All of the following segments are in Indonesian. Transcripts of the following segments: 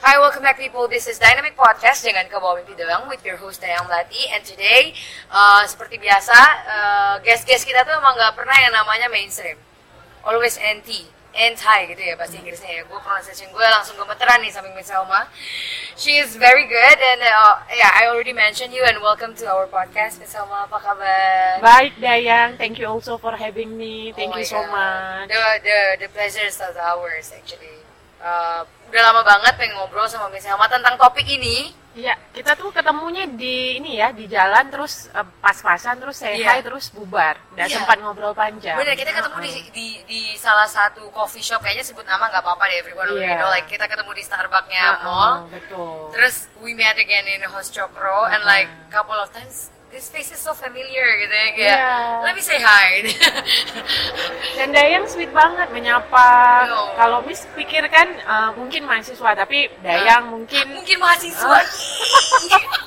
Hi, welcome back people. This is Dynamic Podcast. Jangan ke bawah mimpi doang with your host Dayang Melati. And today, uh, seperti biasa, uh, guest-guest kita tuh emang gak pernah yang namanya mainstream. Always anti, anti gitu ya bahasa Inggrisnya ya. Gue pronunciation gue langsung gemeteran nih samping Miss Selma. She is very good and uh, yeah, I already mentioned you and welcome to our podcast. Miss Selma, apa kabar? Baik Dayang, thank you also for having me. Thank Oh you so God. much. The, the, the pleasure is ours actually. Uh, udah lama banget pengen ngobrol sama Miss Selma tentang topik ini. Ya, kita tuh ketemunya di ini ya, di jalan terus eh, pas-pasan terus say Iya. hi terus bubar. Nggak Iya. sempat ngobrol panjang. Bener, kita ketemu di, Uh-uh. di, di salah satu coffee shop kayaknya sebut nama nggak apa-apa deh everyone Iya. know. Like kita ketemu di Starbucksnya Uh-uh, mall. Betul. Terus we met again in Hoschokro and like couple of times this face is so familiar gitu ya kayak Iya. let me say hi. Dan Dayang sweet banget menyapa. Yo. Kalau Miss pikirkan eh, mungkin mahasiswa, tapi Dayang mungkin Mungkin mahasiswa. Mahasiswa.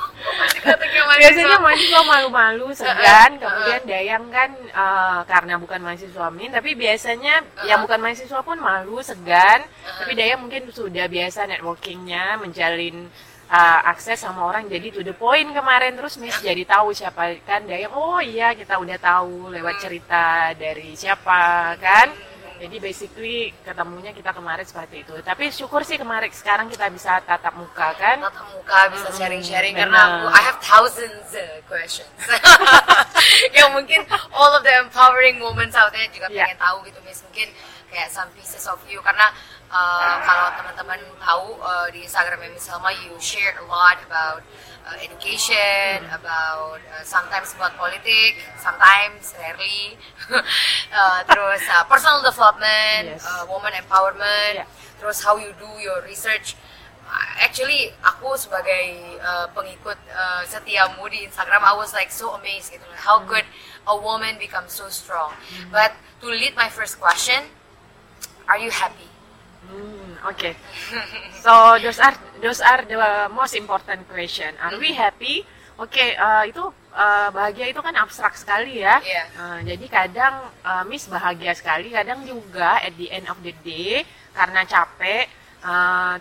biasanya mahasiswa malu-malu segan kemudian Dayang kan eh, karena bukan mahasiswa min tapi biasanya yang bukan mahasiswa pun malu segan tapi Dayang mungkin sudah biasa networkingnya menjalin eh, akses sama orang jadi to the point kemarin. Terus Miss jadi tahu siapa kan Dayang oh iya kita udah tahu lewat cerita dari siapa kan. Jadi basically ketemunya kita kemarin seperti itu. Tapi syukur sih kemarin sekarang kita bisa tatap muka kan. Tatap muka bisa sharing-sharing benar. karena aku I have thousands uh, questions. Yang mungkin all of the empowering moments out there juga Yeah. pengen tahu gitu Miss. Mungkin kayak some pieces of you karena uh, kalau teman-teman tahu uh, di Instagram Miss Selma you share a lot about uh, education about uh, sometimes about politik sometimes rarely. Uh, terus uh, personal development Yes. uh, woman empowerment Yeah. terus how you do your research. Actually aku sebagai uh, pengikut uh, setiamu di Instagram I was like so amazed gitu how could a woman become so strong? But to lead my first question are you happy Hmm, okay. So those are those are the most important question. Are we happy? Oke, eh, itu eh, bahagia itu kan abstrak sekali ya. Iya. Eh, jadi kadang eh, Miss bahagia sekali, kadang juga at the end of the day karena capek.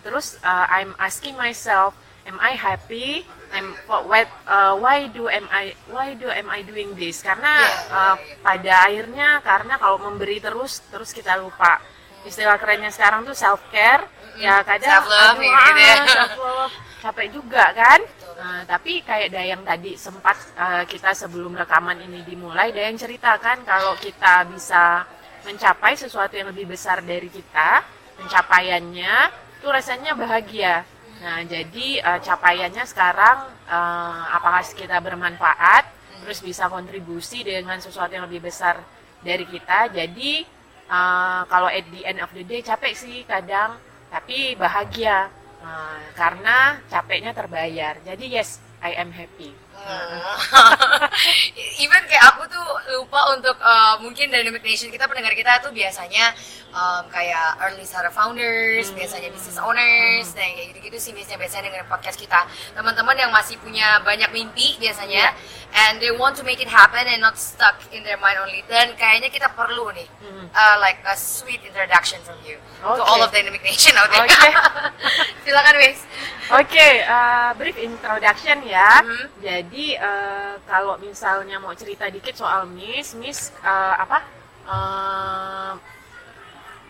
terus I'm asking myself, am I happy? I'm what why do am I why do am I doing this? Karena iya. pada akhirnya karena kalau memberi terus terus kita lupa istilah kerennya sekarang tuh self care ya kadang Self-love, aduh, gitu ya. self love capek juga kan. Nah, tapi kayak Dayang tadi sempat eh, kita sebelum rekaman ini dimulai Dayang ceritakan kalau kita bisa mencapai sesuatu yang lebih besar dari kita pencapaiannya itu rasanya bahagia nah jadi eh, capaiannya sekarang eh, apakah kita bermanfaat terus bisa kontribusi dengan sesuatu yang lebih besar dari kita jadi eh, kalau at the end of the day capek sih kadang tapi bahagia. Eh, karena capeknya terbayar. Jadi yes I am happy. Even kayak aku tuh lupa untuk uh, mungkin Dynamic Nation kita pendengar kita tuh biasanya um, kayak early startup founders, Hmm. biasanya business owners, nah kayak gitu-gitu sih biasanya biasanya dengerin podcast kita. Teman-teman yang masih punya banyak mimpi biasanya, Iya. and they want to make it happen and not stuck in their mind only. Dan kayaknya kita perlu nih, Hmm. uh, like a sweet introduction from you to Oke. all of Dynamic Nation out there. Oke. Silakan, Wis. Oke, eh, brief introduction ya. Mhm. Jadi eh, kalau misalnya mau cerita dikit soal Miss, Miss eh, apa? eh,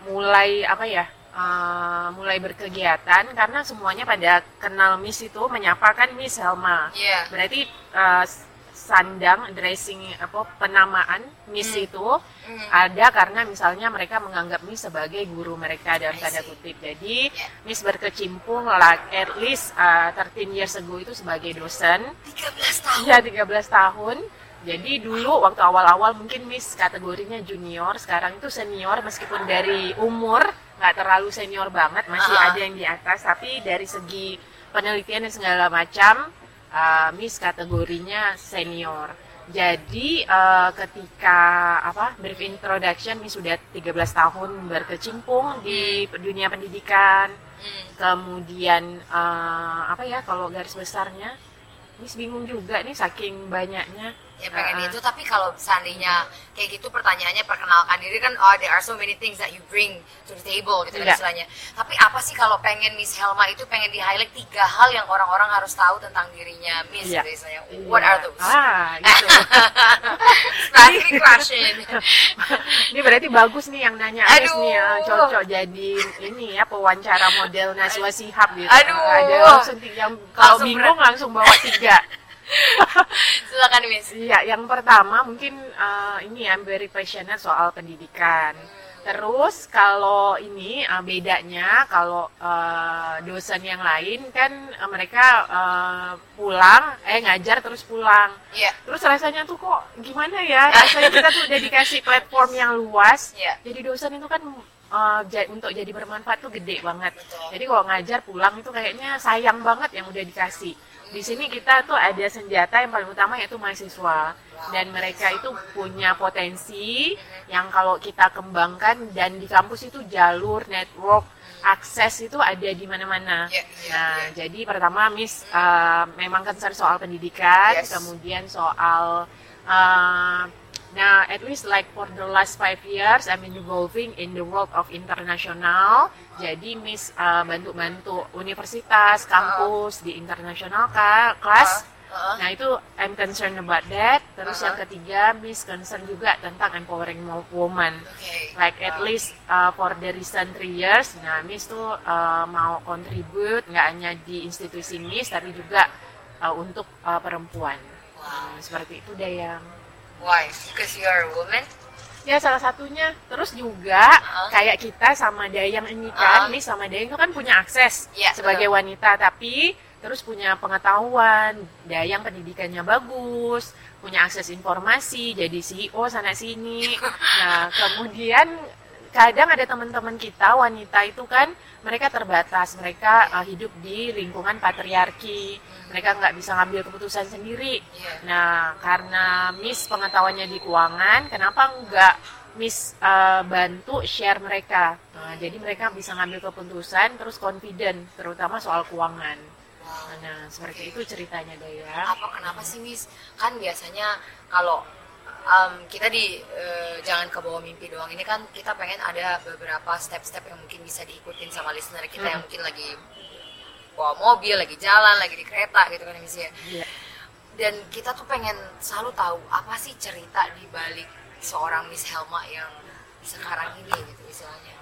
mulai apa ya? eh, mulai berkegiatan karena semuanya pada kenal Miss itu menyapakan Miss Helma. Iya. Berarti eh, sandang dressing apa penamaan Miss Hmm. itu Hmm. ada karena misalnya mereka menganggap Miss sebagai guru mereka dalam tanda kutip. Jadi Yeah. Miss berkecimpung like at least uh, 13 years ago itu sebagai dosen. 13 tahun. Iya 13 tahun. Jadi dulu waktu awal-awal mungkin Miss kategorinya junior, sekarang itu senior meskipun dari umur nggak terlalu senior banget, masih Ah. ada yang di atas. Tapi dari segi penelitian dan segala macam, uh, Miss kategorinya senior. Jadi uh, ketika apa brief introduction Miss sudah 13 tahun berkecimpung di dunia pendidikan, Hmm. kemudian eh, apa ya kalau garis besarnya Miss bingung juga nih saking banyaknya ya pengen ah. itu tapi kalau seandainya kayak gitu pertanyaannya perkenalkan diri kan oh there are so many things that you bring to the table gitu kan istilahnya tapi apa sih kalau pengen Miss Helma itu pengen di highlight tiga hal yang orang-orang harus tahu tentang dirinya Miss Iya. gitu istilahnya what are those ah gitu specific question ini berarti bagus nih yang nanya Miss Aduh. nih ah, cocok jadi ini ya pewawancara model Najwa Shihab gitu Aduh. ada langsung tiga yang kalau bingung langsung bawa tiga silakan Miss Iya, yang pertama mungkin eh, ini I'm very passionate soal pendidikan. Terus kalau ini eh, bedanya kalau eh, dosen yang lain kan eh, mereka eh, pulang, eh ngajar terus pulang. Iya. Terus rasanya tuh kok gimana ya? Rasanya kita tuh udah dikasih platform yang luas. Iya. Jadi dosen itu kan ja- untuk jadi bermanfaat tuh gede banget. Betul. Jadi kalau ngajar pulang itu kayaknya sayang banget yang udah dikasih. Di sini kita tuh ada senjata yang paling utama yaitu mahasiswa dan mereka itu punya potensi yang kalau kita kembangkan dan di kampus itu jalur network akses itu ada di mana-mana. Iya, iya, Nah, iya. jadi pertama Miss uh, memang concern soal pendidikan, Yes. kemudian soal uh, Nah, at least like for the last five years, I'm involving in the world of international. Jadi, Miss uh, bantu-bantu universitas, kampus di international ka- class. Uh-uh. Nah, itu I'm concerned about that. Terus Uh-huh. yang ketiga, Miss concern juga tentang empowering mo- woman. Oke. Like at least uh, for the recent three years, nah Miss tuh uh, mau contribute nggak hanya di institusi Miss, tapi juga uh, untuk uh, perempuan. Wow. Nah, seperti itu deh yang Why? Because you are a woman? Ya salah satunya. Terus juga Uh-huh. kayak kita sama Dayang ini kan, Uh. Miss sama Dayang itu kan punya akses Iya, sebagai wanita, tapi terus punya pengetahuan, Dayang pendidikannya bagus, punya akses informasi, jadi CEO sana sini. Nah kemudian kadang ada teman-teman kita wanita itu kan mereka terbatas, mereka uh, hidup di lingkungan patriarki, mereka nggak bisa ngambil keputusan sendiri. Iya. Nah, karena Miss pengetahuannya di keuangan, kenapa nggak Miss uh, bantu share mereka? Nah, jadi mereka bisa ngambil keputusan terus confident, terutama soal keuangan. Wow. Nah, seperti itu ceritanya Daya. apa kenapa sih Miss kan biasanya kalau um, kita di eh, jangan ke bawah mimpi doang ini kan kita pengen ada beberapa step-step yang mungkin bisa diikutin sama listener kita yang Hmm. mungkin lagi bawa mobil lagi jalan lagi di kereta gitu kan Miss ya Iya. dan kita tuh pengen selalu tahu apa sih cerita di balik seorang Miss Helma yang sekarang ini gitu istilahnya.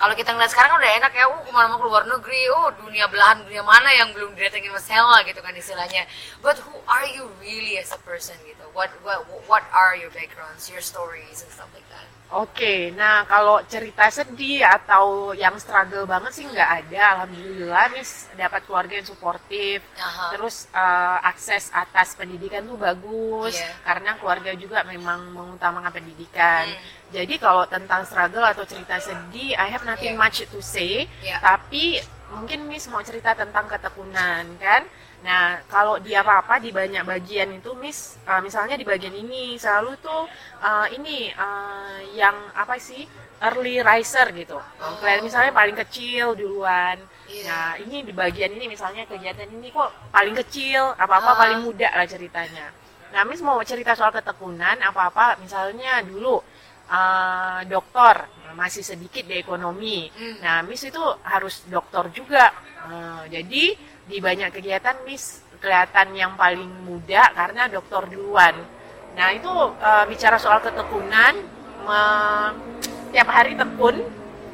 Kalau kita ngeliat sekarang kan udah enak ya, uh ke mana mau keluar negeri, oh dunia belahan dunia mana yang belum didatengin Miss Helma gitu kan istilahnya. But who are you really as a person gitu? What what what are your backgrounds, your stories and stuff like that? Oke, nah kalau cerita sedih atau yang struggle banget sih nggak ada. Alhamdulillah, Miss dapat keluarga yang suportif. Aha. Terus eh, akses atas pendidikan tuh bagus Iya. karena keluarga juga memang mengutamakan pendidikan. Hmm. Jadi kalau tentang struggle atau cerita sedih, I have nothing Iya. much to say. Iya. Tapi mungkin Miss mau cerita tentang ketekunan kan. Nah, kalau di apa-apa di banyak bagian itu Miss uh, misalnya di bagian ini selalu tuh uh, ini uh, yang apa sih early riser gitu. Oh. Misalnya paling kecil duluan. Iya. Nah, ini di bagian ini misalnya kegiatan ini kok paling kecil, apa-apa Ah. paling muda lah ceritanya. Nah, Miss mau cerita soal ketekunan apa-apa misalnya dulu uh, dokter masih sedikit di ekonomi. Hmm. Nah, Miss itu harus dokter juga. Uh, jadi di banyak kegiatan Miss kelihatan yang paling muda karena dokter duluan. Nah, itu uh, bicara soal ketekunan, me- tiap hari tekun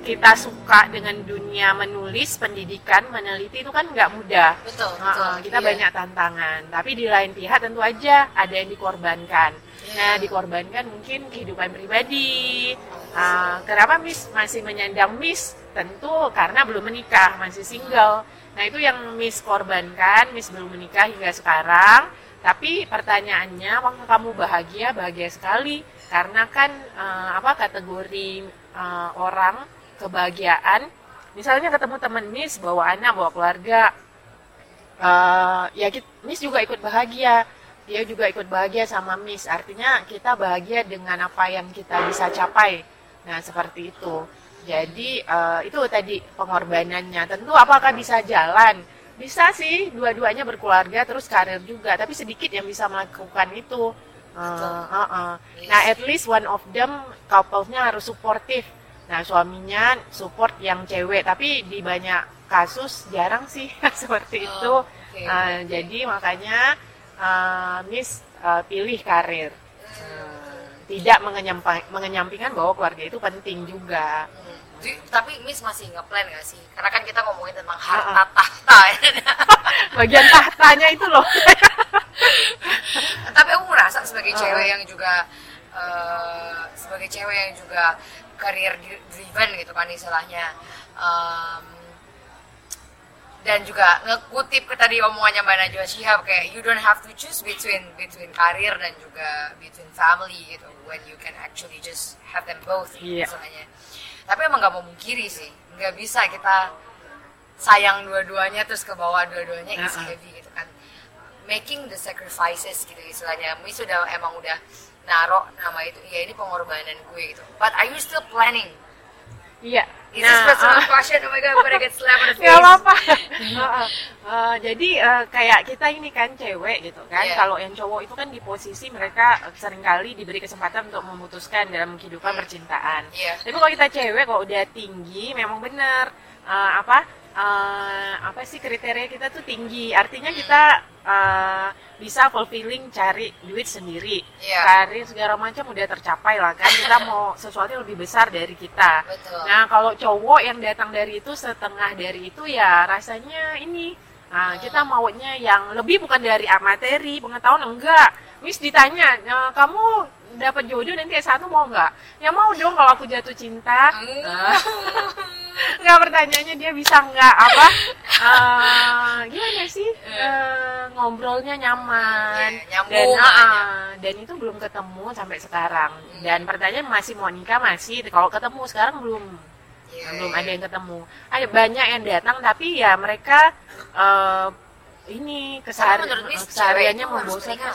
kita suka dengan dunia menulis, pendidikan, meneliti itu kan nggak mudah. betul Uh, betul uh, kita Iya. banyak tantangan, tapi di lain pihak tentu aja ada yang dikorbankan. Nah, dikorbankan mungkin kehidupan pribadi. Uh, kenapa Miss masih menyandang Miss? Tentu karena belum menikah, masih single. Nah, itu yang Miss korbankan, Miss belum menikah hingga sekarang. Tapi pertanyaannya, waktu kamu bahagia, bahagia sekali. Karena kan uh, apa kategori uh, orang kebahagiaan, misalnya ketemu teman Miss bawa anak, bawa keluarga, eh ya Miss juga ikut bahagia dia juga ikut bahagia sama Miss. Artinya kita bahagia dengan apa yang kita bisa capai. Nah seperti itu. Jadi eh, itu tadi pengorbanannya. Tentu apakah bisa jalan? Bisa sih dua-duanya berkeluarga terus karir juga. Tapi sedikit yang bisa melakukan itu. Eh, eh, eh. nah at least one of them couple-nya harus suportif nah suaminya support yang cewek. Tapi di banyak kasus jarang sih seperti itu. Oh, oke. Uh, jadi makanya uh, Miss uh, pilih karir. Uh, tidak mengenyampingkan bahwa keluarga itu penting juga. Hmm. Di- tapi Miss masih nge-plan gak sih? Karena kan kita ngomongin tentang harta tahta. Bagian tahtanya itu loh. tapi aku merasa sebagai cewek yang juga eh, sebagai cewek yang juga career driven gitu kan istilahnya. Em, dan juga ngekutip ke tadi omongannya Mbak Najwa Shihab kayak you don't have to choose between between karir dan juga between family gitu when you can actually just have them both Iya. istilahnya. Tapi emang nggak memungkiri sih, nggak bisa kita sayang dua-duanya terus ke bawah dua-duanya is Uh-uh. heavy gitu kan. Making the sacrifices gitu istilahnya. Mi sudah emang udah narok nama itu, ya ini pengorbanan gue gitu. But are you still planning? Iya. Is this personal uh, question? Oh my god, I'm gonna get on the face. Gak apa-apa. Uh, uh, jadi uh, kayak kita ini kan cewek gitu kan. Iya. Kalau yang cowok itu kan di posisi mereka uh, sering kali diberi kesempatan untuk memutuskan dalam kehidupan Hmm. percintaan. Iya. Tapi kalau kita cewek kalau udah tinggi memang benar uh, apa uh, apa sih kriteria kita tuh tinggi. Artinya kita uh, bisa fulfilling cari duit sendiri. Iya. Karir segala macam udah tercapai lah kan. Kita mau sesuatu yang lebih besar dari kita. Betul. Nah, kalau cowok yang datang dari itu setengah dari itu ya rasanya ini. Nah, kita maunya yang lebih bukan dari materi, pengetahuan enggak. Miss ditanya, "E, kamu dapat jodoh nanti S1 mau enggak? Ya mau dong kalau aku jatuh cinta. Hmm. Enggak pertanyaannya dia bisa enggak apa? eh, gimana sih? Eh, ngobrolnya nyaman. Nyambung dan, ah, dan itu belum ketemu sampai sekarang. Dan pertanyaan masih mau nikah masih. Kalau ketemu sekarang belum Iya, belum iya. ada yang ketemu. Ada banyak yang datang tapi ya mereka eh, ini kesehariannya membosankan.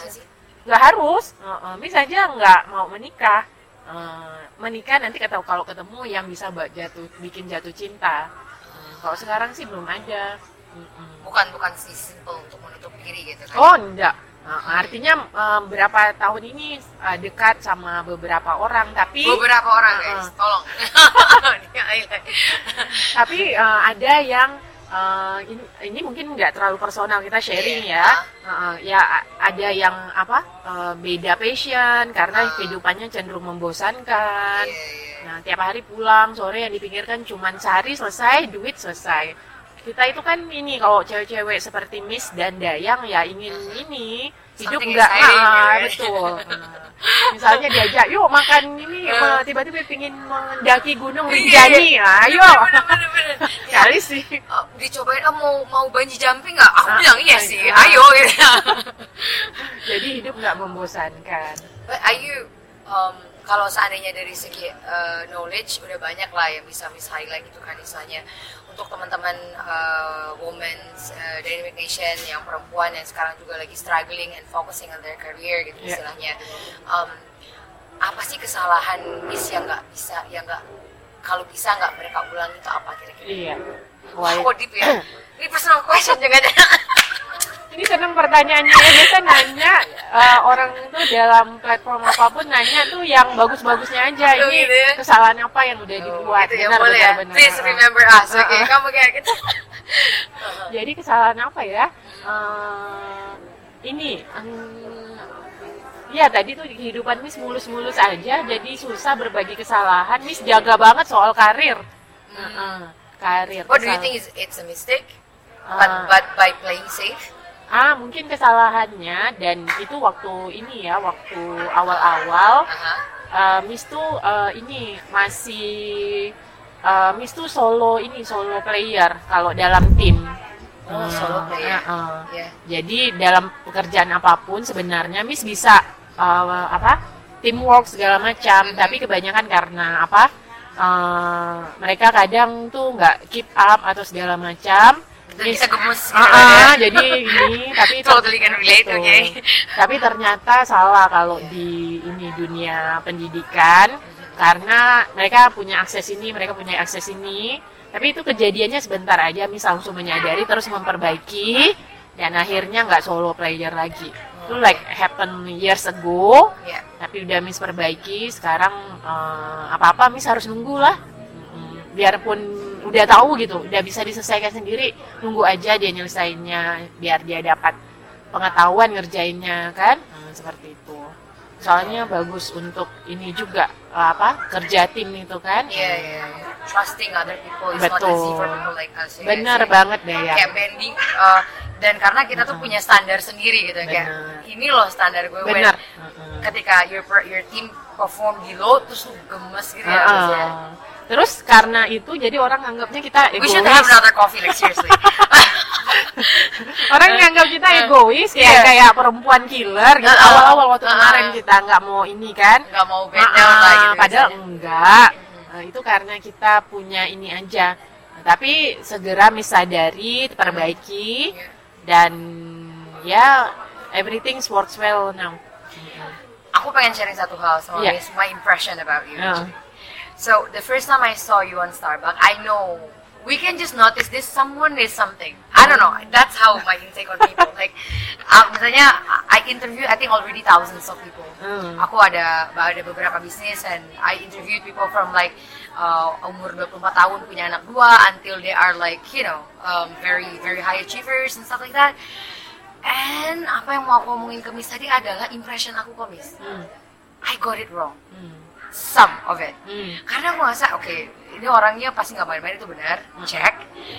Nggak sih? Harus. Uh, Miss aja nggak mau menikah. Eh, menikah nanti kata kalau ketemu yang bisa buat jatuh bikin jatuh cinta. Eh, kalau sekarang sih belum ada. Mm-mm. Bukan bukan si simple untuk menutup diri gitu kan? Oh enggak. Nah, artinya eh, berapa tahun ini eh, dekat sama beberapa orang tapi Beberapa orang Uh-uh. guys, tolong. Tapi eh, ada yang eh, ini, ini mungkin nggak terlalu personal kita sharing Iya. ya Eh, ya ada yang apa eh, beda passion karena Ah. kehidupannya cenderung membosankan Iya, iya. nah tiap hari pulang sore yang dipikirkan cuma sehari selesai duit selesai kita itu kan ini kalau cewek-cewek seperti Miss dan Dayang ya ingin ini hidup enggak? exciting, ah, gitu ya. betul. Nah, misalnya diajak yuk makan ini eh, tiba-tiba pingin mendaki gunung Iya, Rinjani. Ayo. Bener-bener. kali sih. Oh, dicobain ah, mau mau bungee jumping nggak? Aku Ah, bilang iya ah, sih, ayo. Gitu. jadi hidup nggak membosankan. But are you um, kalau seandainya dari segi uh, knowledge udah banyak lah yang bisa miss highlight gitu kan misalnya untuk teman-teman uh, women uh, dynamic nation yang perempuan yang sekarang juga lagi struggling and focusing on their career gitu Yeah. istilahnya um, apa sih kesalahan miss yang nggak bisa yang nggak kalau bisa nggak mereka ulangi itu apa kira-kira? iya kok deep ya? Ini personal question jangan ini senang pertanyaannya ya biasa nanya eh, orang itu dalam platform apa pun nanya tuh yang bagus-bagusnya aja Oh, ini gitu ya? kesalahan apa yang udah dibuat gitu ya benar boleh benar ya. benar Please remember us, oke? Ah, ah. Kamu kayak gitu. jadi kesalahan apa ya Eh, ini em, ya tadi tuh kehidupan Miss mulus-mulus aja jadi susah berbagi kesalahan Miss jaga banget soal karir Heeh, karir. What do you think is it's a mistake? Ah. But but by playing safe? Ah, mungkin kesalahannya dan itu waktu ini ya, waktu awal-awal uh, Miss tuh uh, ini masih uh, Miss tuh solo ini solo player kalau dalam tim. Oh, solo player. uh, uh. Yeah. Jadi dalam pekerjaan apa pun sebenarnya Miss bisa uh, apa teamwork segala macam, Mhm. tapi kebanyakan karena apa uh, mereka kadang tuh nggak keep up atau segala macam. Kita gemes ya. ah, jadi ini tapi itu Totally can relate, okay. Tapi ternyata salah kalau di ini dunia pendidikan karena mereka punya akses ini, mereka punya akses ini. Tapi itu kejadiannya sebentar aja, mis langsung menyadari terus memperbaiki dan akhirnya nggak solo player lagi. Itu like happen years ago, Yeah. tapi udah mis perbaiki. Sekarang eh, apa-apa mis harus nunggu lah. Biarpun udah tahu gitu, udah bisa diselesaikan sendiri, nunggu aja dia nyelesainnya biar dia dapat pengetahuan ngerjainnya kan Hmm, seperti itu soalnya bagus untuk ini juga apa kerja tim itu kan Yeah, yeah, yeah. Trusting other people is not Betul. easy for people like us. ya benar guys, ya. banget deh ya Kayak bending uh, dan karena kita tuh punya standar sendiri gitu kayak Benar. ini loh standar gue when benar Heeh. ketika your your team perform di low terus gemes gitu ya. Heeh. Mas, ya. Terus karena itu jadi orang anggapnya kita We egois should have another coffee like seriously. orang nganggap kita egois kayak Iya. kayak perempuan killer gitu Heeh. awal-awal waktu Heeh. kemarin kita nggak mau ini kan Gak mau down Ah, lah gitu. padahal biasanya. enggak Nah, itu karena kita punya ini aja Nah, tapi segera misadari perbaiki Iya. dan ya everything works well now Aku pengen sharing satu hal sama Yeah. My impression about you. Yeah. So the first time I saw you on Starbucks, I know we can just notice this someone is something. I don't know. That's how my intake on people. like, uh, misalnya I interview I think already thousands of people. Hmm. Aku ada ada beberapa bisnis and I interviewed people from like uh, umur 24 tahun punya anak dua until they are like you know um, very very high achievers and stuff like that. And apa yang mau aku ngomongin ke Miss tadi adalah impression aku ke Miss. Hmm. I got it wrong. Hmm. Some of it. Hmm. Karena aku ngerasa, oke, ini orangnya pasti nggak main-main itu benar, cek.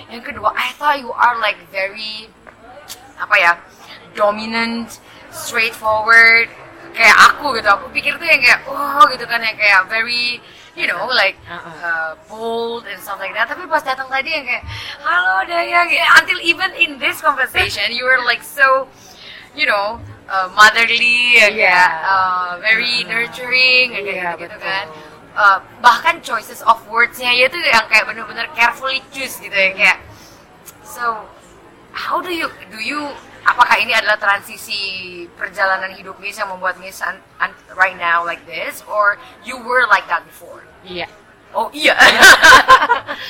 Yang kedua, I thought you are like very, apa ya, dominant, straightforward, kayak aku gitu. Aku pikir tuh yang kayak, oh gitu kan, yang kayak very, you know, like Uh-uh. uh, bold and stuff like that. Tapi pas datang tadi yang kayak, halo Dayang, until even in this conversation, you were like so, you know, uh, motherly, Iya. kayak uh, very nurturing, ya kayak gitu betul. kan. Uh, bahkan choices of words-nya ya tuh yang kayak bener-bener carefully choose gitu ya kayak so how do you do you apakah ini adalah transisi perjalanan hidup Miss yang membuat Miss un, un- right now like this or you were like that before Iya. Oh iya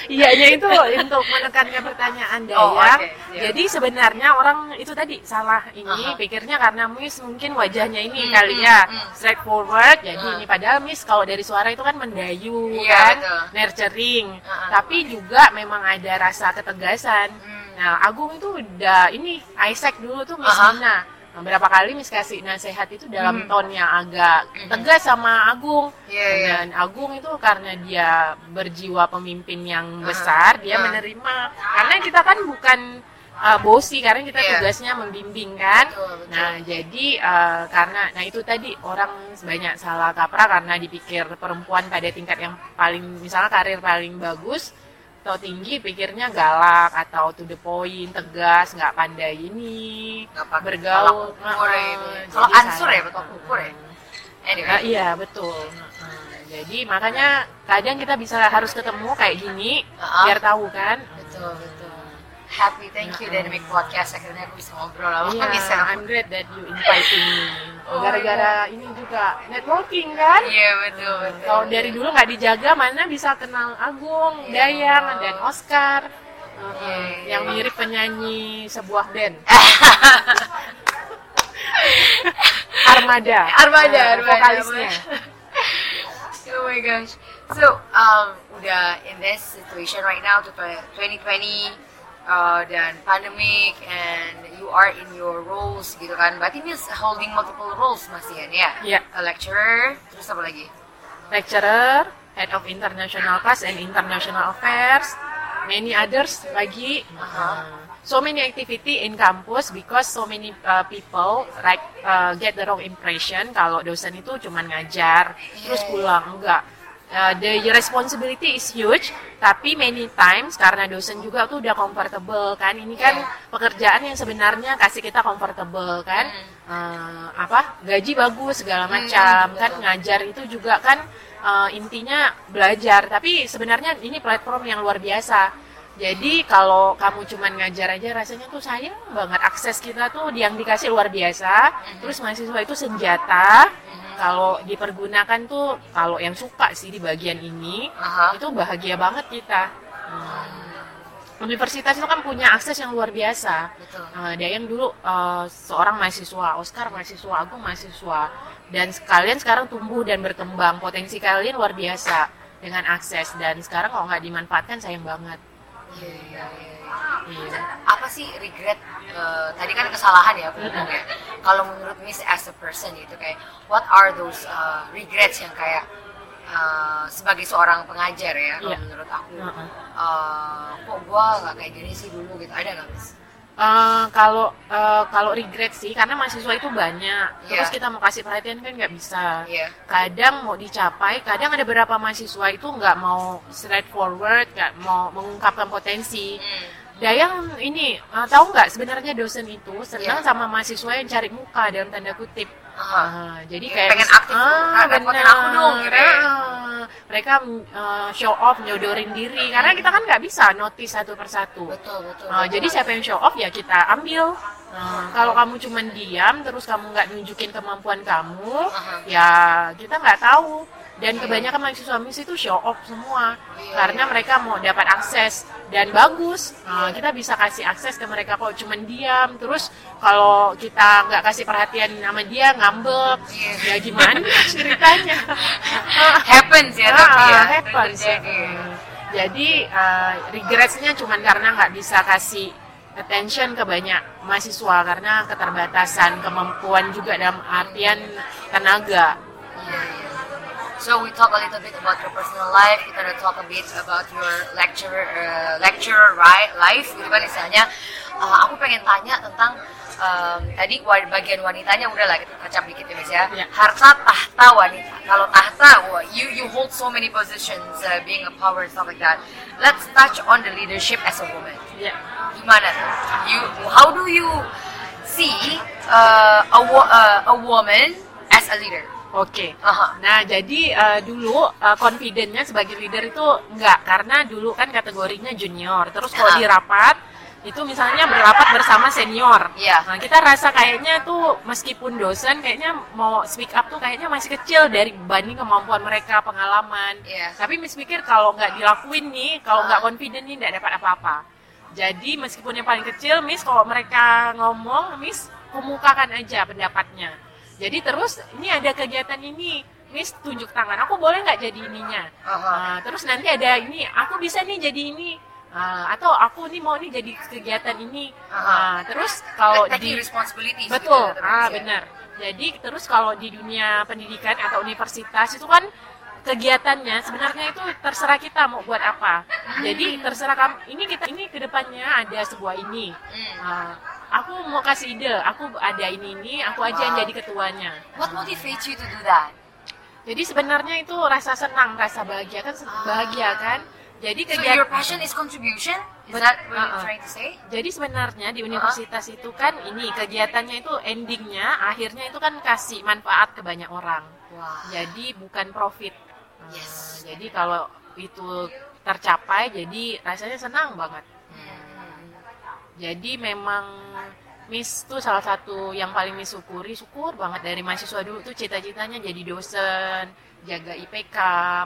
Iyanya itu untuk menekankan pertanyaan Dayang. Oh, oke, siap. Jadi sebenarnya orang itu tadi salah ini Aha. pikirnya karena Miss mungkin wajahnya ini Hmm, kali hmm, ya hmm. straightforward. Jadi ini padahal Miss kalau dari suara itu kan mendayu Iya, kan, betul. nurturing. Ah. Tapi juga memang ada rasa ketegasan. Hmm. Nah, Agung itu udah ini Isaac dulu tuh Miss Aha. Nina. Nah, berapa kali Miss kasih nasihat itu dalam Hmm. tone yang agak tegas sama Agung. Iya, iya. Dan Agung itu karena dia berjiwa pemimpin yang besar, dia ah. menerima. Karena kita kan bukan uh, bosi, karena kita Iya. tugasnya membimbing kan. Betul, betul. Nah, jadi uh, karena nah itu tadi orang banyak salah kaprah karena dipikir perempuan pada tingkat yang paling misalnya karir paling bagus atau tinggi pikirnya galak atau to the point, tegas, nggak pandai ini, pakai bergaul. ya jadi Tolak ansur ya, tolak ukur ya? anyway Nah, iya betul. Jadi makanya kadang kita bisa harus ketemu kayak gini Heeh. biar tahu kan. betul betul happy thank you Dynamic Podcast akhirnya aku bisa ngobrol sama Iya, Miss I'm glad that you inviting me. Oh Gara-gara ini juga networking kan. iya betul betul Kalau dari dulu nggak dijaga, mana bisa kenal Agung, Iya. Dayang, dan Oscar. Heeh, Iya, iya, yang iya. mirip penyanyi sebuah band. Armada. Armada, Nah, Armada, Vokalisnya. oh my gosh. So, um, udah in this situation right now, to 2020 uh, dan pandemic, and you are in your roles gitu kan. Berarti Miss holding multiple roles masih kan ya? Iya. A lecturer, terus apa lagi? Lecturer, head of international class and international affairs many others lagi uh, so many activity in campus because so many uh, people like uh, get the wrong impression kalau dosen itu cuma ngajar terus pulang enggak Uh, the responsibility is huge, tapi many times karena dosen juga tuh udah comfortable kan, ini kan pekerjaan yang sebenarnya kasih kita comfortable kan, uh, apa? Gaji bagus segala macam kan, ngajar itu juga kan uh, intinya belajar, tapi sebenarnya ini platform yang luar biasa. Jadi kalau kamu cuman ngajar aja rasanya tuh sayang banget akses kita tuh yang dikasih luar biasa. Terus mahasiswa itu senjata kalau dipergunakan tuh kalau yang suka sih di bagian ini Aha. itu bahagia banget kita. Hmm. Universitas itu kan punya akses yang luar biasa. Betul. Uh, Dayang dulu uh, seorang mahasiswa, Oscar mahasiswa, Agung mahasiswa, dan kalian sekarang tumbuh dan berkembang. Potensi kalian luar biasa dengan akses dan sekarang kalau nggak dimanfaatkan sayang banget. Iya, iya, iya. Apa sih regret eh, tadi kan kesalahan ya aku ngomong ya kalau menurut Miss as a person gitu kayak what are those eh, regrets yang kayak eh, sebagai seorang pengajar ya kalau Iya. menurut aku eh, kok gua nggak kayak gini sih dulu gitu ada nggak Miss? Eh, kalau eh, kalau regret sih karena mahasiswa itu banyak terus Iya. kita mau kasih perhatian kan nggak bisa Iya. kadang mau dicapai kadang ada beberapa mahasiswa itu nggak mau straightforward nggak mau mengungkapkan potensi Hmm. Dayang ini eh, tahu nggak sebenarnya dosen itu senang Iya. sama mahasiswa yang cari muka dalam tanda kutip Ah, jadi kayak pengen aktif, nah, repotin benar. aku dong, gitu ya. Ah, mereka eh, show off nyodorin diri karena kita kan nggak bisa notice satu persatu betul betul, Uh, betul. jadi siapa yang show off ya kita ambil. Uh, kalau kamu cuman diam terus kamu nggak nunjukin kemampuan kamu, Aha. ya kita nggak tahu. Dan kebanyakan mahasiswa MIS itu show off semua Iya. karena mereka mau dapat akses dan bagus. Uh, kita bisa kasih akses ke mereka kalau cuman diam. Terus kalau kita nggak kasih perhatian sama dia ngambek, Iya. ya gimana ceritanya? happens ya tapi ya Ah, happens. terjadi. Hmm. Jadi uh, regretsnya cuman karena nggak bisa kasih attention ke banyak mahasiswa karena keterbatasan kemampuan juga dalam artian tenaga. Iya, iya. So we talk a little bit about your personal life. Kita udah talk a bit about your lecture uh, lecture right life gitu kan istilahnya. Uh, aku pengen tanya tentang um, tadi bagian wanitanya udah lah kita kacap dikit ya Miss ya. Ya. Harta tahta wanita. Kalau tahta, you you hold so many positions, uh, being a power and stuff like that. Let's touch on the leadership as a woman. Ya. Gimana tuh? You how do you see uh, a wo- uh, a woman as a leader? Oke. Aha. Nah, jadi uh, dulu uh, confident-nya sebagai leader itu enggak karena dulu kan kategorinya junior. Terus kalau Ah. di rapat itu misalnya berrapat bersama senior. Iya. Nah, kita rasa kayaknya tuh meskipun dosen kayaknya mau speak up tuh kayaknya masih kecil dari banding kemampuan mereka, pengalaman. Iya. Tapi Miss pikir kalau nggak dilakuin nih, kalau nggak confident nih nggak dapat apa-apa. Jadi meskipun yang paling kecil, Miss kalau mereka ngomong, Miss kemukakan aja pendapatnya. Jadi terus ini ada kegiatan ini, Miss tunjuk tangan. Aku boleh nggak jadi ininya? Nah, terus nanti ada ini, aku bisa nih jadi ini. Ah, atau aku nih mau nih jadi kegiatan ini. Ah, terus kalau di responsibilities betul, gitu, ah ya. benar. Jadi terus kalau di dunia pendidikan atau universitas itu kan kegiatannya sebenarnya itu terserah kita mau buat apa. Jadi terserah kamu. Ini kita ini ke depannya ada sebuah ini. Hmm. Ah, aku mau kasih ide. Aku ada ini ini. Aku aja yang Wow. jadi ketuanya. What motivates you to do that? Jadi sebenarnya itu rasa senang, rasa bahagia kan bahagia kan. Jadi So kegiatan your passion is contribution? Is that what you're uh-uh. trying to say? Jadi sebenarnya di universitas itu kan ini kegiatannya itu endingnya akhirnya itu kan kasih manfaat ke banyak orang. Wah. Jadi bukan profit. Uh, Yes. Jadi kalau itu tercapai jadi rasanya senang banget. Jadi memang Miss tuh salah satu yang paling Miss syukuri, syukur banget dari mahasiswa dulu tuh cita-citanya jadi dosen, jaga IPK,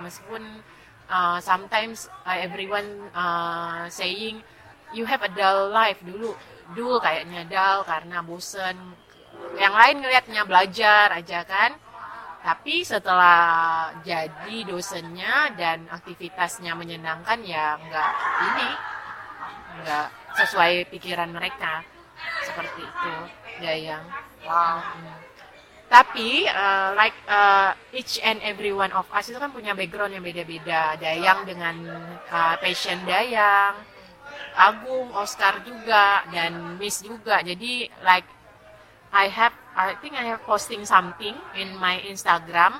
meskipun uh, sometimes uh, everyone uh, saying you have a dull life dulu, dulu kayaknya dull karena bosen. Yang lain ngelihatnya belajar aja kan. Tapi setelah jadi dosennya dan aktivitasnya menyenangkan ya nggak ini nggak sesuai pikiran mereka seperti itu Dayang Wow. Hmm. tapi uh, like uh, each and every one of us itu kan punya background yang beda-beda Dayang dengan uh, passion Dayang Agung Oscar juga dan Miss juga jadi like I have I think I have posting something in my Instagram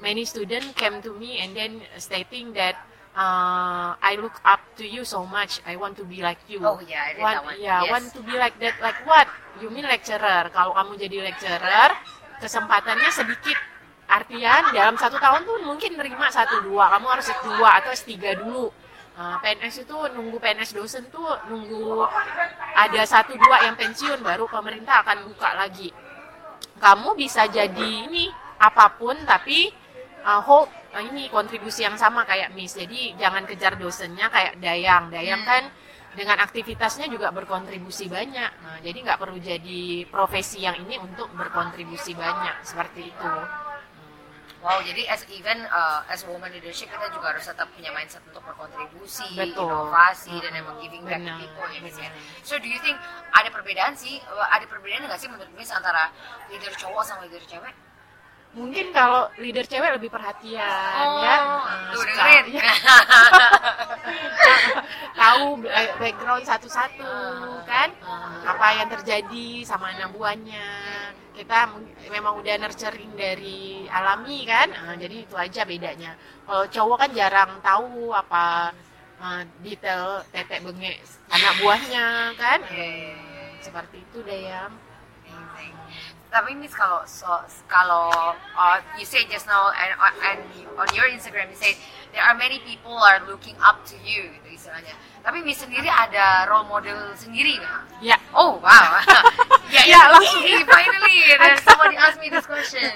many students came to me and then stating that uh, I look up to you so much. I want to be like you. Oh yeah, I read want, that one. Yeah, Yes. want to be like that. Like what? You mean lecturer? Kalau kamu jadi lecturer, kesempatannya sedikit. Artian dalam satu tahun tuh mungkin nerima satu dua. Kamu harus S2 atau S3 dulu. Uh, PNS itu nunggu PNS dosen tuh nunggu ada satu dua yang pensiun baru pemerintah akan buka lagi. Kamu bisa jadi ini apa pun tapi uh, hold ini kontribusi yang sama kayak Miss. Jadi jangan kejar dosennya kayak Dayang. Dayang Hmm. kan dengan aktivitasnya juga berkontribusi banyak. Nah, jadi nggak perlu jadi profesi yang ini untuk berkontribusi banyak seperti itu. Wow, jadi as even uh, as woman leadership kita juga harus tetap punya mindset untuk berkontribusi, Betul. inovasi dan emang giving back to Benar, people ya ya. So do you think ada perbedaan sih, uh, ada perbedaan nggak sih menurut Miss antara leader cowok sama leader cewek? Mungkin kalau leader cewek lebih perhatian ya. Nah, tuh suka- dengerin. ya, tahu ba- background satu-satu kan? apa yang terjadi sama anak buahnya. Kita memang udah nurturing dari alami kan? Nah, jadi itu aja bedanya. Kalau cowok kan jarang tahu apa eh, detail tetek bengek anak buahnya kan? Seperti itu deh ya. Tapi Miss kalau so, uh, you say just now and and on your Instagram you say there are many people are looking up to you istilahnya. Tapi Miss sendiri ada role model sendiri nggak? ya Oh wow. ya Ya, langsung. finally there's somebody asked me this question.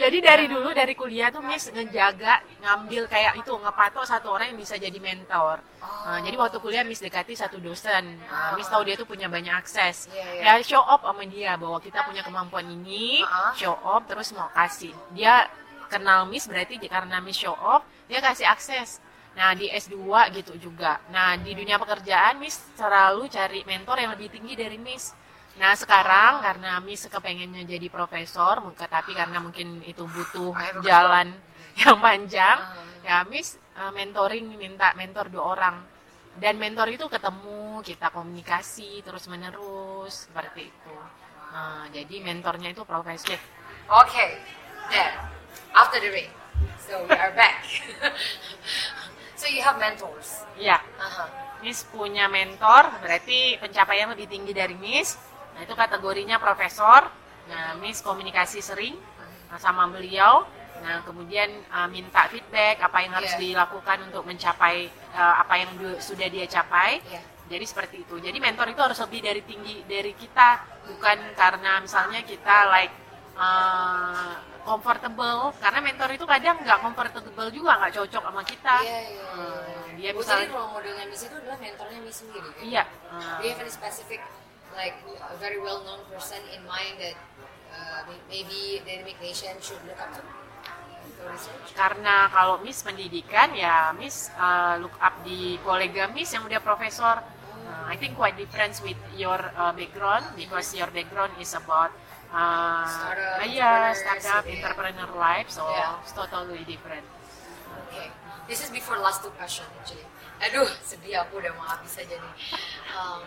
Jadi dari dulu dari kuliah tuh Miss ngejaga ngambil kayak itu ngepatok satu orang yang bisa jadi mentor. Nah, jadi waktu kuliah Miss dekati satu dosen. Nah, Miss tahu dia tuh punya banyak akses. Iya, iya. Ya show up sama dia bahwa kita punya kemampuan ini, Uh-uh. show up terus mau kasih. Dia kenal Miss berarti karena Miss show up dia kasih akses. Nah di S2 gitu juga. Nah di dunia pekerjaan Miss selalu cari mentor yang lebih tinggi dari Miss. Nah sekarang karena Miss kepengennya jadi profesor, tapi karena mungkin itu butuh jalan yang panjang, Uh. ya Miss uh, mentoring minta mentor dua orang. Dan mentor itu ketemu, kita komunikasi terus menerus seperti itu. Nah, jadi mentornya itu profesor. Okay, then after the break, so we are back. so you have mentors. Ya, Uh-huh. Miss punya mentor, berarti pencapaian lebih tinggi dari Miss. Nah, itu kategorinya profesor. Nah, Miss komunikasi sering nah, sama beliau. Nah, kemudian uh, minta feedback apa yang harus Iya. dilakukan untuk mencapai uh, apa yang du- sudah dia capai. Iya. Jadi seperti itu. Jadi mentor itu harus lebih dari tinggi dari kita, bukan karena misalnya kita like uh, comfortable. Karena mentor itu kadang nggak comfortable juga, nggak cocok sama kita. Iya, iya, iya. Uh, dia Oh, misalnya jadi role modelnya Miss itu adalah mentornya Miss sendiri kan? Iya. uh, Do you have any specific, like a very well-known person in mind that uh, may- maybe Dynamic Nation should look up to? Karena kalau Miss pendidikan ya Miss uh, look up di kolega Miss yang udah profesor. Uh, I think quite different with your uh, background because your background is about uh, Startup, uh, yeah, entrepreneurs, startup, yeah. entrepreneur life, so Yeah. it's totally different. Okay, this is before last two question actually. Aduh, sedih aku udah mau habis aja nih. Um,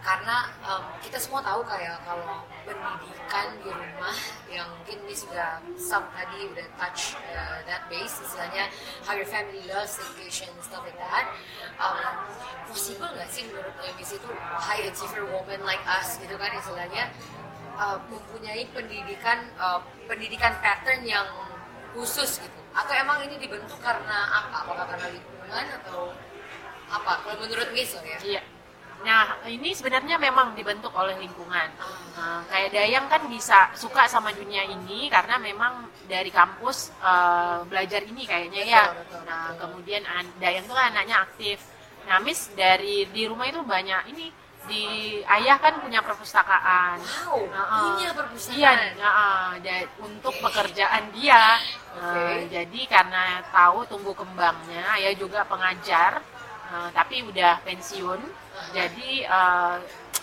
karena um, kita semua tahu kayak kalau pendidikan di rumah yang mungkin ini sudah some tadi udah touch uh, that base istilahnya how your family loves education and stuff like that um, possible nggak sih menurut Miss itu high achiever woman like us gitu kan istilahnya uh, mempunyai pendidikan uh, pendidikan pattern yang khusus gitu atau emang ini dibentuk karena apa apakah karena lingkungan atau apa kalau menurut Miss ya Iya. Nah, ini sebenarnya memang dibentuk oleh lingkungan. Nah, kayak Dayang kan bisa suka sama dunia ini karena memang dari kampus eh, belajar ini kayaknya ya. Betul, Nah, betul. kemudian an- Dayang tuh kan anaknya aktif. Nah, Miss dari di rumah itu banyak ini di ayah kan punya perpustakaan. wow Nah, punya Iya, perpustakaan nah, da- untuk pekerjaan dia. Oke. jadi karena tahu tumbuh kembangnya, ayah juga pengajar, eh, tapi udah pensiun. Jadi eh,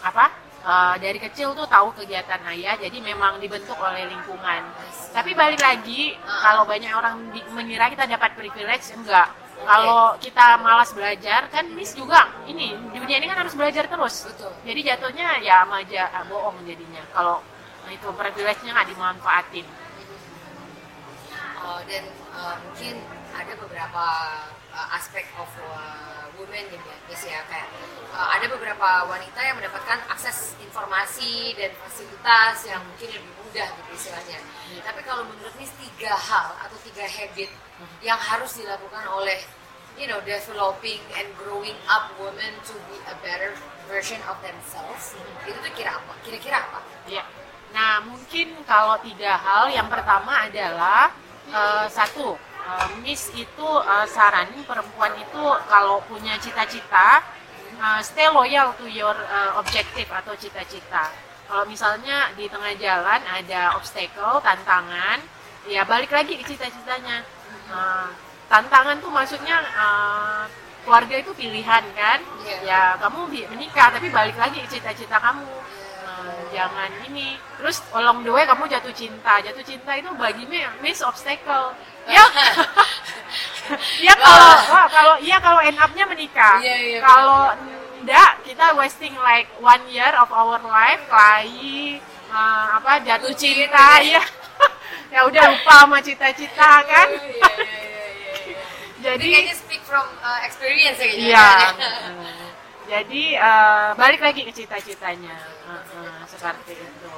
apa? uh, dari kecil tuh tahu kegiatan ayah jadi memang dibentuk oleh lingkungan tapi balik lagi kalau banyak orang mengira kita dapat privilege enggak kalau kita malas belajar kan Miss juga ini dunia ini kan harus belajar terus. Betul. jadi jatuhnya ya sama aja ah, bohong jadinya. Kalau itu privilege-nya nggak dimanfaatin. Uh, dan uh, mungkin ada beberapa uh, aspek of uh, women nih ya, Miss ya kayak uh, ada beberapa wanita yang mendapatkan akses informasi dan fasilitas yang mungkin lebih mudah gitu istilahnya. Tapi kalau menurut Miss tiga hal atau tiga habit yang harus dilakukan oleh you know developing and growing up women to be a better version of themselves itu tuh kira apa? Kira-kira apa? Ya. Nah, mungkin kalau tiga hal, yang pertama adalah eh, satu, eh, Miss itu eh, saranin perempuan itu kalau punya cita-cita, eh, stay loyal to your eh, objective atau cita-cita. Kalau misalnya di tengah jalan ada obstacle, tantangan, ya balik lagi ke cita-citanya. Eh, tantangan tuh maksudnya eh, keluarga itu pilihan kan? Iya. Ya kamu menikah tapi balik lagi ke cita-cita kamu. Jangan ini terus along the way kamu jatuh cinta jatuh cinta itu bagi mi- miss obstacle ya ya kalau wah, kalau iya kalau end up-nya menikah Iya, iya, kalau enggak kita wasting like one year of our life kelahi eh, apa jatuh cinta ya ya udah lupa sama cita-cita kan Iya, iya, iya, iya, iya. Jadi kayaknya speak from uh, experience ya. Iya. Jadi eh, balik lagi ke cita-citanya Heeh, seperti itu.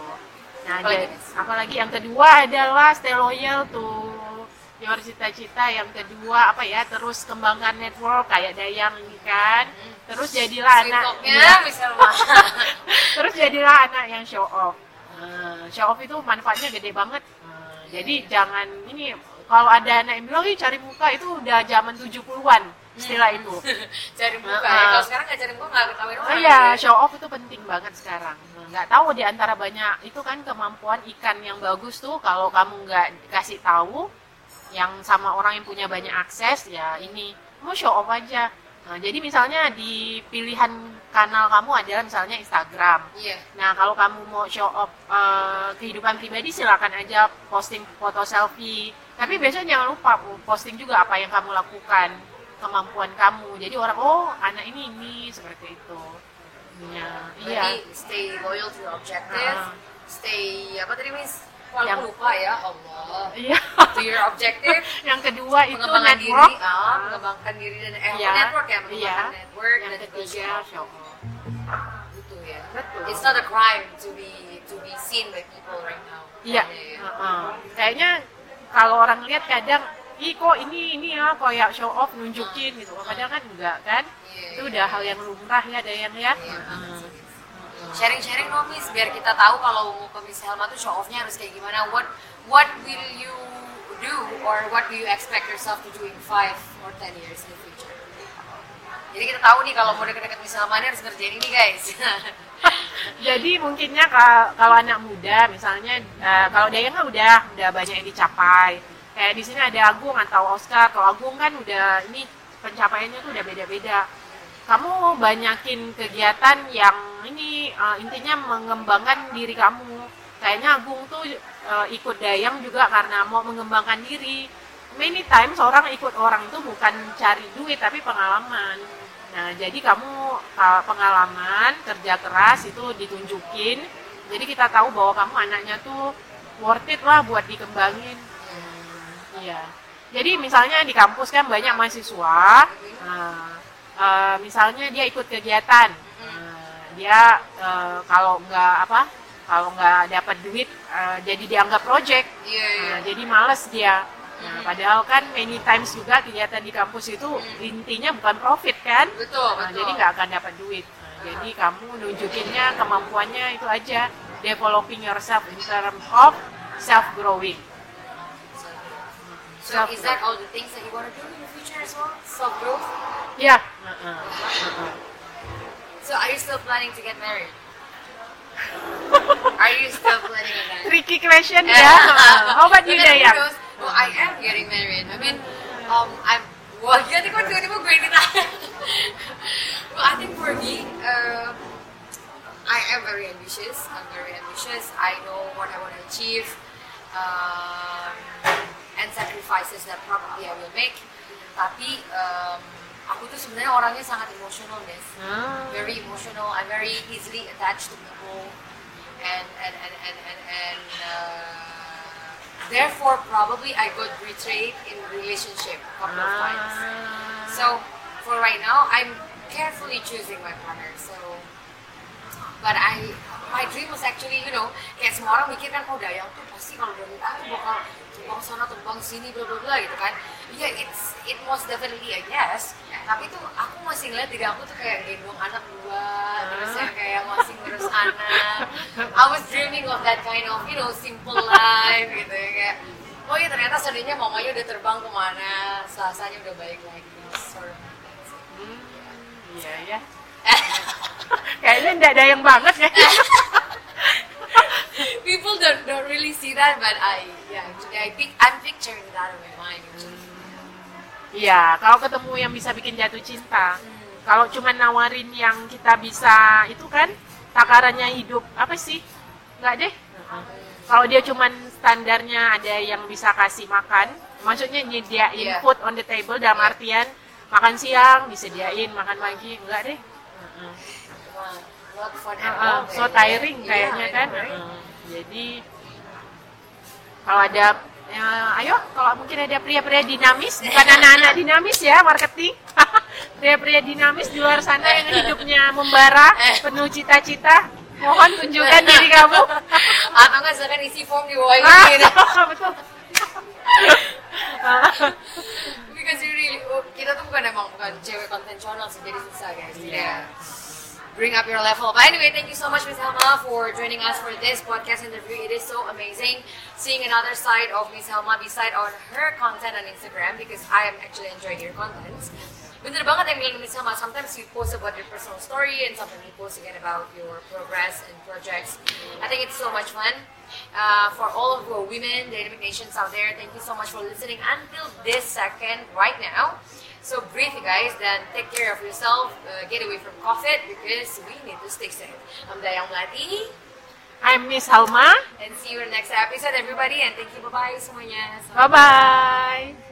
Nah, Apalagi, apalagi yang kedua adalah stay loyal tuh your cita-cita. Yang kedua apa ya? Terus kembangkan network kayak Dayang ini kan. Terus jadilah Sweet anak misalnya. terus jadilah anak yang show off. Eh, show off itu manfaatnya gede banget. Eh, jadi jangan ini kalau ada anak yang bilang "Ih, cari muka itu udah zaman 70-an istilah itu. cari muka Uh-uh. ya. Kalau sekarang nggak cari muka nggak ketahuin Oh orang. iya, gitu. show off itu penting banget sekarang. Nggak tahu di antara banyak itu kan kemampuan ikan yang bagus tuh kalau kamu nggak kasih tahu yang sama orang yang punya banyak akses ya ini mau show off aja. Nah, jadi misalnya di pilihan kanal kamu adalah misalnya Instagram. Iya. Nah, kalau kamu mau show off eh, kehidupan pribadi silakan aja posting foto selfie. Tapi biasanya jangan lupa posting juga apa yang kamu lakukan, kemampuan kamu. Jadi orang oh anak ini ini seperti itu. Ya, iya. Berarti stay loyal to your objective. Uh-uh. Stay apa tadi Miss? Yang- lupa ya Allah. Iya. To your objective. yang kedua itu mengembangkan network. diri, ah, mengembangkan diri dan eh Iya. network ya, mengembangkan Iya. network yang dan ketiga show. Gitu ya. Betul. It's not a crime to be to be seen by people right now. Iya. Kayaknya ya. Heeh. Kayaknya kalau orang lihat kadang Ih kok ini ini ya kayak show off nunjukin gitu. Kadang kan enggak kan? Iya, Itu iya. udah hal yang lumrah ya ada yang ya. Iya, Heeh. Sharing-sharing dong Miss biar kita tahu kalau mau ke Miss Helma tuh show off-nya harus kayak gimana what what will you do or what do you expect yourself to do in 5 or 10 years in the future jadi kita tahu nih kalau mau deket-deket Miss Helma ini harus ngerjain ini guys Jadi mungkinnya ka- kalau anak muda misalnya eh, kalau Dayang kan udah udah banyak yang dicapai. Kayak di sini ada Agung atau Oscar. Kalau Agung kan udah ini pencapaiannya tuh udah beda-beda. Kamu banyakin kegiatan yang ini eh, intinya mengembangkan diri kamu. Kayaknya Agung tuh eh, ikut Dayang juga karena mau mengembangkan diri. Many times orang ikut orang itu bukan cari duit tapi pengalaman. Nah, jadi kamu uh, pengalaman kerja keras itu ditunjukin. Jadi kita tahu bahwa kamu anaknya tuh worth it lah buat dikembangin. Hmm, iya. Jadi misalnya di kampus kan banyak mahasiswa. Nah, uh, misalnya dia ikut kegiatan. Nah, dia uh, kalau nggak apa, kalau nggak dapat duit, uh, jadi dianggap project. Nah, jadi males dia. Nah, padahal kan many times juga kegiatan di kampus itu intinya bukan profit kan? betul Nah, betul jadi nggak akan dapat duit. Nah, jadi kamu nunjukinnya kemampuannya itu aja, developing yourself in terms of self growing. so is that all the things that you want to do as well self growth Ya. Heeh, heeh. so are you still planning to get married are you still planning on that Tricky question yeah. Heeh. How about you But then who Dayang? knows? Well, I am getting married. I mean, um, I'm. Wah, gila nih kok tiba-tiba gue well, I think for me, uh, I am very ambitious. I'm very ambitious. I know what I want to achieve um, and sacrifices that probably I will make. Tapi um, aku tuh sebenarnya orangnya sangat emosional, Miss. Ah. Very emotional. I'm very easily attached to people, and and and and and, and uh, therefore probably I got betrayed in relationship a couple of times. Ah. So for right now, I'm carefully choosing my partner. So, but I, my dream was actually, you know, kayak semua orang mikir kan, oh Dayang tuh pasti kalau udah nikah tuh bakal terbang sana terbang sini bla bla bla gitu kan. Iya, yeah, it's it was definitely a yes. Tapi tuh aku masih ngeliat diri aku tuh kayak gendong anak dua, terus yang kayak masih ngurus anak. I was dreaming of that kind of, you know, simple life gitu ya kayak. Oh iya ternyata sedihnya mamanya udah terbang ke mana, Selasanya udah baik lagi. Sort of like that sih. Hmm, Iya ya. Kayaknya tidak ada yang banget ya. People don't don't really see that, but I yeah actually I think I'm picturing that in my mind. Iya, kalau ketemu yang bisa bikin jatuh cinta. Kalau cuma nawarin yang kita bisa itu kan takarannya hidup apa sih? Enggak deh. Kalau dia cuma standarnya ada yang bisa kasih makan, maksudnya nyediain Iya. food on the table dalam artian makan siang disediain, makan pagi, enggak deh. Wah, not fun at Heeh, all. so kayaknya. tiring Iya, kayaknya I kan. Heeh. Jadi kalau ada ya, ayo kalau mungkin ada pria-pria dinamis, bukan anak-anak dinamis ya marketing. pria-pria dinamis di luar sana yang hidupnya membara, penuh cita-cita, mohon tunjukkan diri kamu. Atau nggak silakan isi form di bawah Ah, ini. gitu. betul. Because you really, oh, kita tuh bukan emang bukan cewek konvensional sih, jadi susah guys. Jadi Iya. Bring up your level. But anyway, thank you so much, Miss Helma, for joining us for this podcast interview. It is so amazing seeing another side of Miss Helma beside on her content on Instagram because I am actually enjoying your contents. Bener banget yang bilang Miss Helma, sometimes you post about your personal story and sometimes you post again about your progress and projects. I think it's so much fun. Uh, for all of the women, dynamic nations out there, thank you so much for listening until this second right now. So breathe, guys, then take care of yourself, uh, get away from COVID because we need to stay safe. I'm Dayang Melati, I'm Miss Halma. and see you in the next episode, everybody, and thank you, bye-bye semuanya. Bye-bye.